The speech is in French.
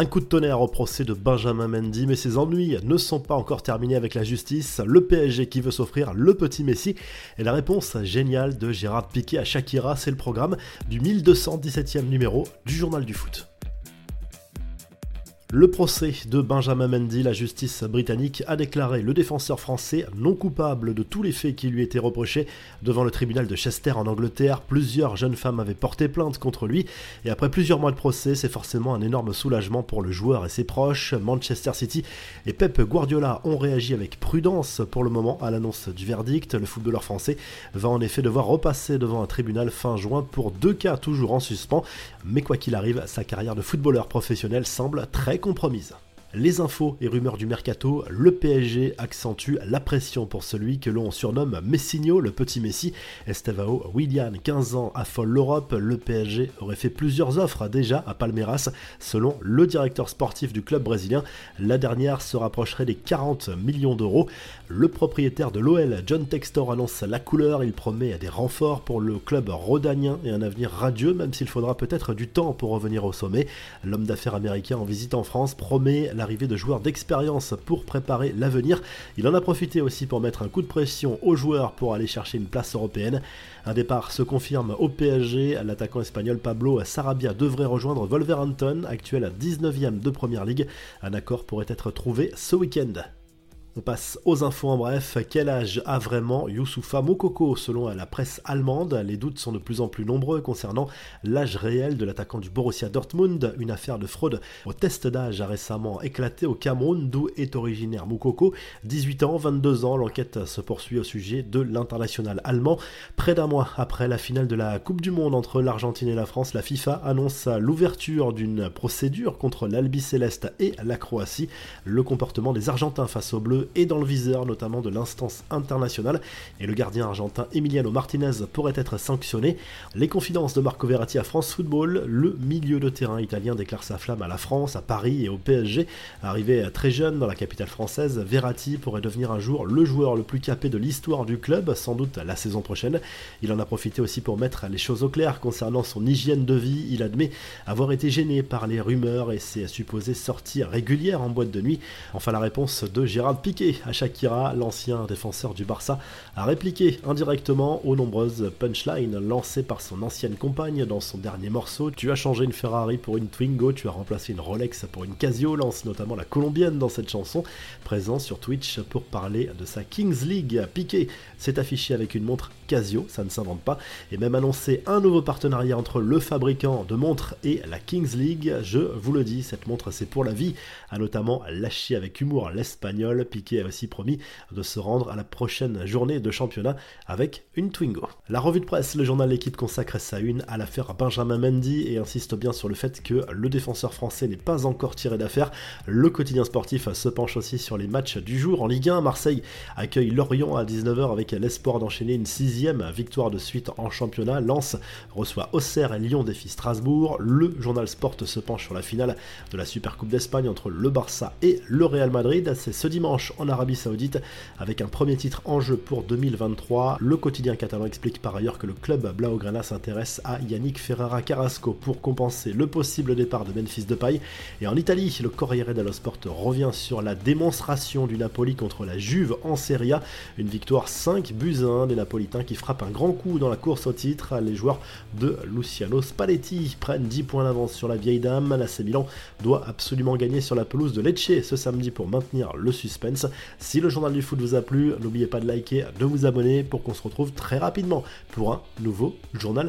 Un coup de tonnerre au procès de Benjamin Mendy, mais ses ennuis ne sont pas encore terminés avec la justice. Le PSG qui veut s'offrir le petit Messi et la réponse géniale de Gérard Piquet à Shakira, c'est le programme du 1217e numéro du journal du foot. Le procès de Benjamin Mendy, la justice britannique a déclaré le défenseur français non coupable de tous les faits qui lui étaient reprochés devant le tribunal de Chester en Angleterre. Plusieurs jeunes femmes avaient porté plainte contre lui et après plusieurs mois de procès, c'est forcément un énorme soulagement pour le joueur et ses proches. Manchester City et Pep Guardiola ont réagi avec prudence pour le moment à l'annonce du verdict. Le footballeur français va en effet devoir repasser devant un tribunal fin juin pour deux cas toujours en suspens, mais quoi qu'il arrive, sa carrière de footballeur professionnel semble très compromise. Les infos et rumeurs du mercato, le PSG accentue la pression pour celui que l'on surnomme Messigno, le petit Messi. Estevao Willian, 15 ans, affole l'Europe. Le PSG aurait fait plusieurs offres déjà à Palmeiras, selon le directeur sportif du club brésilien. La dernière se rapprocherait des 40 millions d'euros. Le propriétaire de l'OL, John Textor, annonce la couleur. Il promet des renforts pour le club rhodanien et un avenir radieux, même s'il faudra peut-être du temps pour revenir au sommet. L'homme d'affaires américain en visite en France promet l'arrivée de joueurs d'expérience pour préparer l'avenir. Il en a profité aussi pour mettre un coup de pression aux joueurs pour aller chercher une place européenne. Un départ se confirme au PSG. L'attaquant espagnol Pablo Sarabia devrait rejoindre Wolverhampton, actuel 19e de Première Ligue. Un accord pourrait être trouvé ce week-end. On passe aux infos en bref. Quel âge a vraiment Youssoufa Mokoko selon la presse allemande Les doutes sont de plus en plus nombreux concernant l'âge réel de l'attaquant du Borussia Dortmund. Une affaire de fraude au test d'âge a récemment éclaté au Cameroun, d'où est originaire Mokoko. 18 ans, 22 ans, l'enquête se poursuit au sujet de l'international allemand. Près d'un mois après la finale de la Coupe du Monde entre l'Argentine et la France, la FIFA annonce l'ouverture d'une procédure contre l'Albi Céleste et la Croatie. Le comportement des Argentins face aux Bleus et dans le viseur notamment de l'instance internationale et le gardien argentin Emiliano Martinez pourrait être sanctionné. Les confidences de Marco Verratti à France Football, le milieu de terrain italien déclare sa flamme à la France, à Paris et au PSG. Arrivé très jeune dans la capitale française, Verratti pourrait devenir un jour le joueur le plus capé de l'histoire du club, sans doute la saison prochaine. Il en a profité aussi pour mettre les choses au clair concernant son hygiène de vie. Il admet avoir été gêné par les rumeurs et ses supposées sorties régulières en boîte de nuit. Enfin la réponse de Gérard Piquet à Shakira, l'ancien défenseur du Barça, a répliqué indirectement aux nombreuses punchlines lancées par son ancienne compagne dans son dernier morceau. Tu as changé une Ferrari pour une Twingo, tu as remplacé une Rolex pour une Casio, lance notamment la colombienne dans cette chanson, présent sur Twitch pour parler de sa Kings League. Piqué s'est affiché avec une montre Casio, ça ne s'invente pas, et même annoncé un nouveau partenariat entre le fabricant de montres et la Kings League. Je vous le dis, cette montre c'est pour la vie, a notamment lâché avec humour l'espagnol. Piqué a aussi promis de se rendre à la prochaine journée de championnat avec une Twingo. La revue de presse, le journal L'équipe consacre sa une à l'affaire Benjamin Mendy et insiste bien sur le fait que le défenseur français n'est pas encore tiré d'affaire. Le quotidien sportif se penche aussi sur les matchs du jour. En Ligue 1, Marseille accueille Lorient à 19h avec l'espoir d'enchaîner une sixième victoire de suite en championnat. Lens reçoit Auxerre et Lyon défie Strasbourg. Le journal Sport se penche sur la finale de la Super Coupe d'Espagne entre le Barça et le Real Madrid. C'est ce dimanche en Arabie Saoudite avec un premier titre en jeu pour 2023. Le quotidien catalan explique par ailleurs que le club Blaugrana s'intéresse à Yannick Ferrara Carrasco pour compenser le possible départ de Memphis Depay. Et en Italie, le Corriere dello Sport revient sur la démonstration du Napoli contre la Juve en Serie A. Une victoire 5 buts 1 des Napolitains qui frappent un grand coup dans la course au titre. Les joueurs de Luciano Spalletti prennent 10 points d'avance sur la vieille dame. La Milan doit absolument gagner sur la pelouse de Lecce ce samedi pour maintenir le suspense. Si le journal du foot vous a plu, n'oubliez pas de liker, de vous abonner pour qu'on se retrouve très rapidement pour un nouveau journal